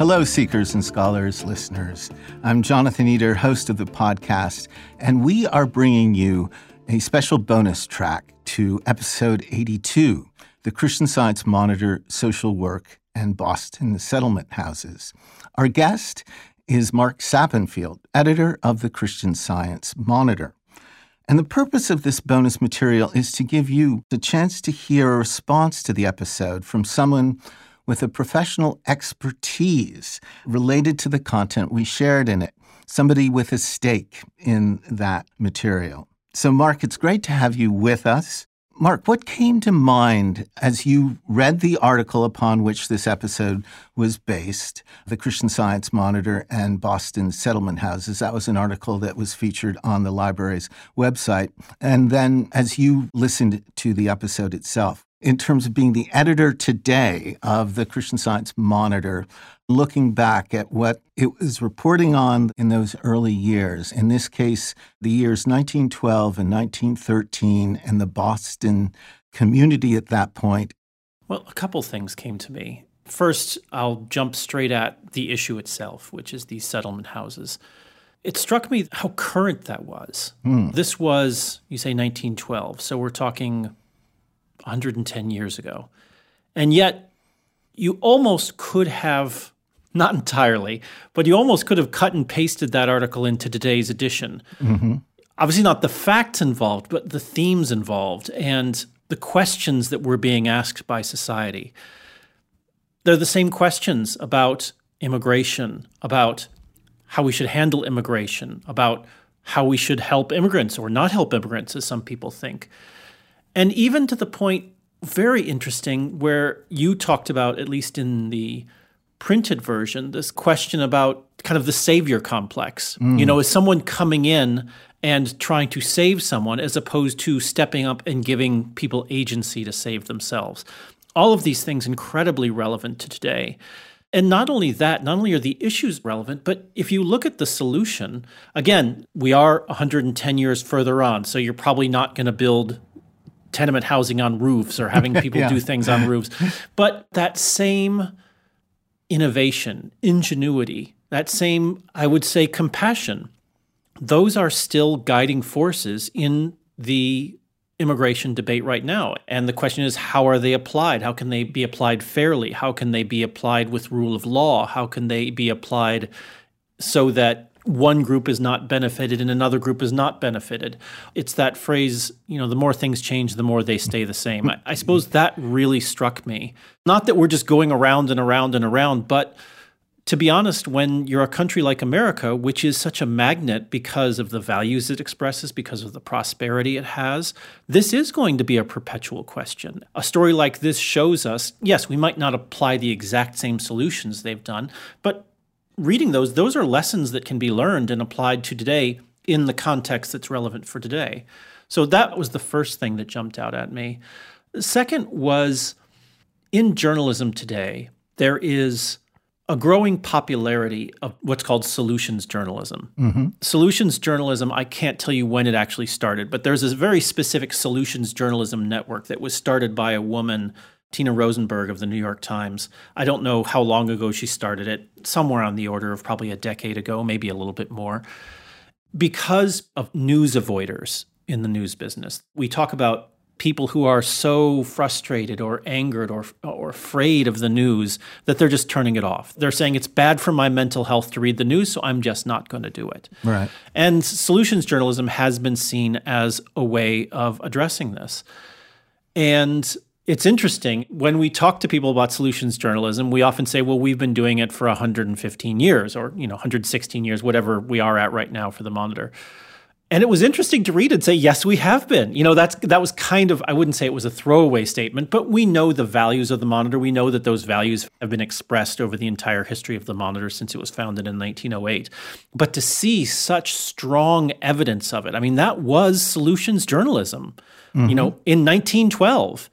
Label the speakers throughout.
Speaker 1: Hello, seekers and scholars, listeners. I'm Jonathan Eder, host of the podcast, and we are bringing you a special bonus track to episode 82 The Christian Science Monitor Social Work and Boston Settlement Houses. Our guest is Mark Sappenfield, editor of the Christian Science Monitor. And the purpose of this bonus material is to give you the chance to hear a response to the episode from someone with a professional expertise related to the content we shared in it, somebody with a stake in that material. So, Mark, it's great to have you with us. Mark, what came to mind as you read the article upon which this episode was based, the Christian Science Monitor and Boston Settlement Houses? That was an article that was featured on the library's website. And then as you listened to the episode itself, in terms of being the editor today of the Christian Science Monitor, looking back at what it was reporting on in those early years, in this case, the years 1912 and 1913, and the Boston community at that point.
Speaker 2: Well, a couple things came to me. First, I'll jump straight at the issue itself, which is these settlement houses. It struck me how current that was. Hmm. This was, you say 1912, so we're talking 110 years ago. And yet, you almost could have, not entirely, but you almost could have cut and pasted that article into today's edition. Mm-hmm. Obviously, not the facts involved, but the themes involved and the questions that were being asked by society. They're the same questions about immigration, about how we should handle immigration, about how we should help immigrants or not help immigrants, as some people think. And even to the point, very interesting, where you talked about, at least in the printed version, this question about kind of the savior complex. Mm. You know, is someone coming in and trying to save someone as opposed to stepping up and giving people agency to save themselves? All of these things incredibly relevant to today. And not only that, not only are the issues relevant, but if you look at the solution, again, we are 110 years further on, so you're probably not going to build tenement housing on roofs or having people yeah. do things on roofs. But that same innovation, ingenuity, that same, I would say, compassion, those are still guiding forces in the immigration debate right now. And the question is, how are they applied? How can they be applied fairly? How can they be applied with rule of law? How can they be applied so that one group is not benefited and another group is not benefited. It's that phrase, you know, the more things change, the more they stay the same. I, I, suppose that really struck me. Not that we're just going around and around and around, but to be honest, when you're a country like America, which is such a magnet because of the values it expresses, because of the prosperity it has, this is going to be a perpetual question. A story like this shows us yes, we might not apply the exact same solutions they've done, but reading those, those are lessons that can be learned and applied to today in the context that's relevant for today. So that was the first thing that jumped out at me. The second was in journalism today, there is a growing popularity of what's called solutions journalism. Mm-hmm. Solutions journalism, I can't tell you when it actually started, but there's a very specific solutions journalism network that was started by a woman Tina Rosenberg of the New York Times. I don't know how long ago she started it, somewhere on the order of probably a decade ago, maybe a little bit more. Because of news avoiders in the news business, we talk about people who are so frustrated or angered or, or afraid of the news that they're just turning it off. They're saying it's bad for my mental health to read the news, so I'm just not going to do it.
Speaker 1: Right.
Speaker 2: And solutions journalism has been seen as a way of addressing this. And it's interesting when we talk to people about solutions journalism, we often say, well, we've been doing it for 115 years or, you know, 116 years, whatever we are at right now for the monitor. And it was interesting to read and say, yes, we have been. You know, that's that was kind of I wouldn't say it was a throwaway statement, but we know the values of the monitor. We know that those values have been expressed over the entire history of the monitor since it was founded in 1908. But to see such strong evidence of it, I mean, that was solutions journalism. Mm-hmm. You know, in 1912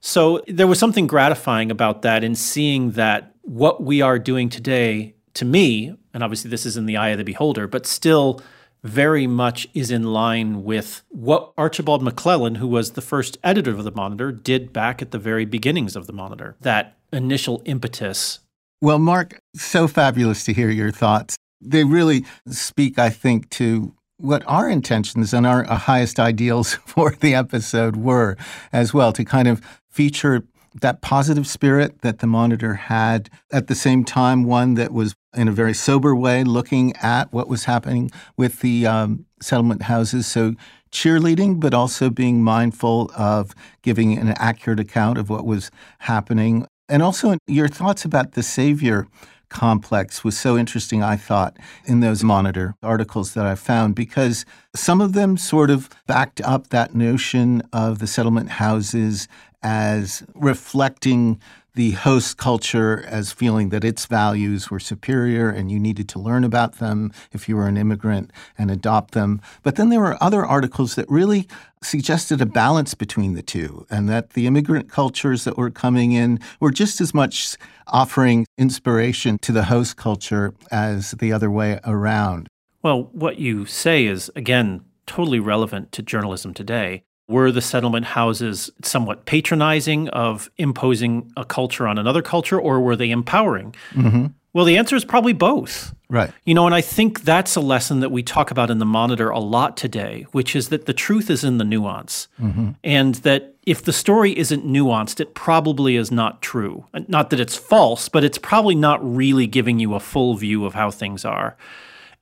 Speaker 2: so there was something gratifying about that in seeing that what we are doing today, to me, and obviously this is in the eye of the beholder, but still very much is in line with what Archibald McLellan, who was the first editor of the Monitor, did back at the very beginnings of the Monitor. That initial impetus
Speaker 1: Well, Mark, so fabulous to hear your thoughts. They really speak, I think, to what our intentions and our highest ideals for the episode were as well to kind of feature that positive spirit that the monitor had at the same time one that was in a very sober way looking at what was happening with the um, settlement houses. So cheerleading but also being mindful of giving an accurate account of what was happening. And also your thoughts about the savior complex was so interesting, I thought, in those Monitor articles that I found, because some of them sort of backed up that notion of the settlement houses as reflecting the host culture as feeling that its values were superior and you needed to learn about them if you were an immigrant and adopt them. But then there were other articles that really suggested a balance between the two and that the immigrant cultures that were coming in were just as much offering inspiration to the host culture as the other way around.
Speaker 2: Well, what you say is, again, totally relevant to journalism today. Were the settlement houses somewhat patronizing of imposing a culture on another culture, or were they empowering? Mm-hmm. Well, the answer is probably both.
Speaker 1: Right.
Speaker 2: You know, and I think that's a lesson that we talk about in the monitor a lot today, which is that the truth is in the nuance. Mm-hmm. And that if the story isn't nuanced, it probably is not true. Not that it's false, but it's probably not really giving you a full view of how things are.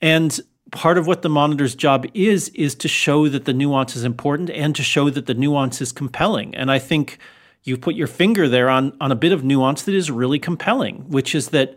Speaker 2: And part of what the monitor's job is is to show that the nuance is important and to show that the nuance is compelling. And I think you put your finger there on on a bit of nuance that is really compelling, which is that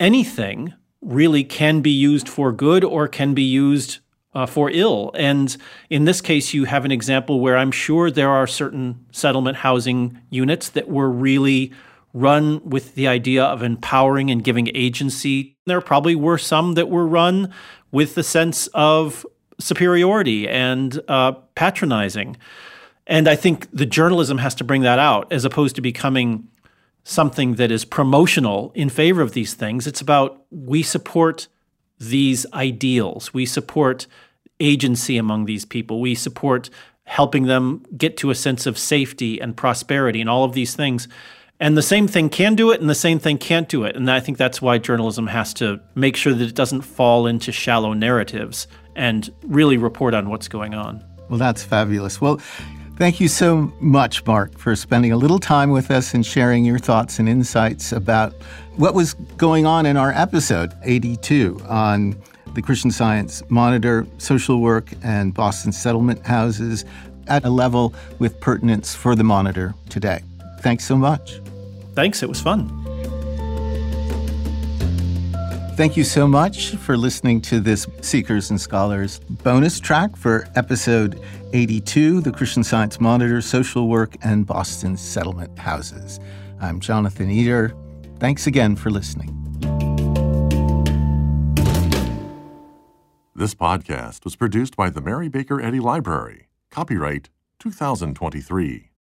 Speaker 2: anything really can be used for good or can be used uh, for ill. And in this case, you have an example where I'm sure there are certain settlement housing units that were really run with the idea of empowering and giving agency. There probably were some that were run with the sense of superiority and uh, patronizing. And I think the journalism has to bring that out as opposed to becoming something that is promotional in favor of these things. It's about we support these ideals, we support agency among these people, we support helping them get to a sense of safety and prosperity and all of these things. And the same thing can do it, and the same thing can't do it. And I think that's why journalism has to make sure that it doesn't fall into shallow narratives and really report on what's going on.
Speaker 1: Well, that's fabulous. Well, thank you so much, Mark, for spending a little time with us and sharing your thoughts and insights about what was going on in our episode 82 on the Christian Science Monitor, social work, and Boston settlement houses at a level with pertinence for the monitor today. Thanks so much.
Speaker 2: Thanks, it was fun.
Speaker 1: Thank you so much for listening to this Seekers and Scholars bonus track for episode 82 The Christian Science Monitor, Social Work, and Boston Settlement Houses. I'm Jonathan Eder. Thanks again for listening.
Speaker 3: This podcast was produced by the Mary Baker Eddy Library. Copyright 2023.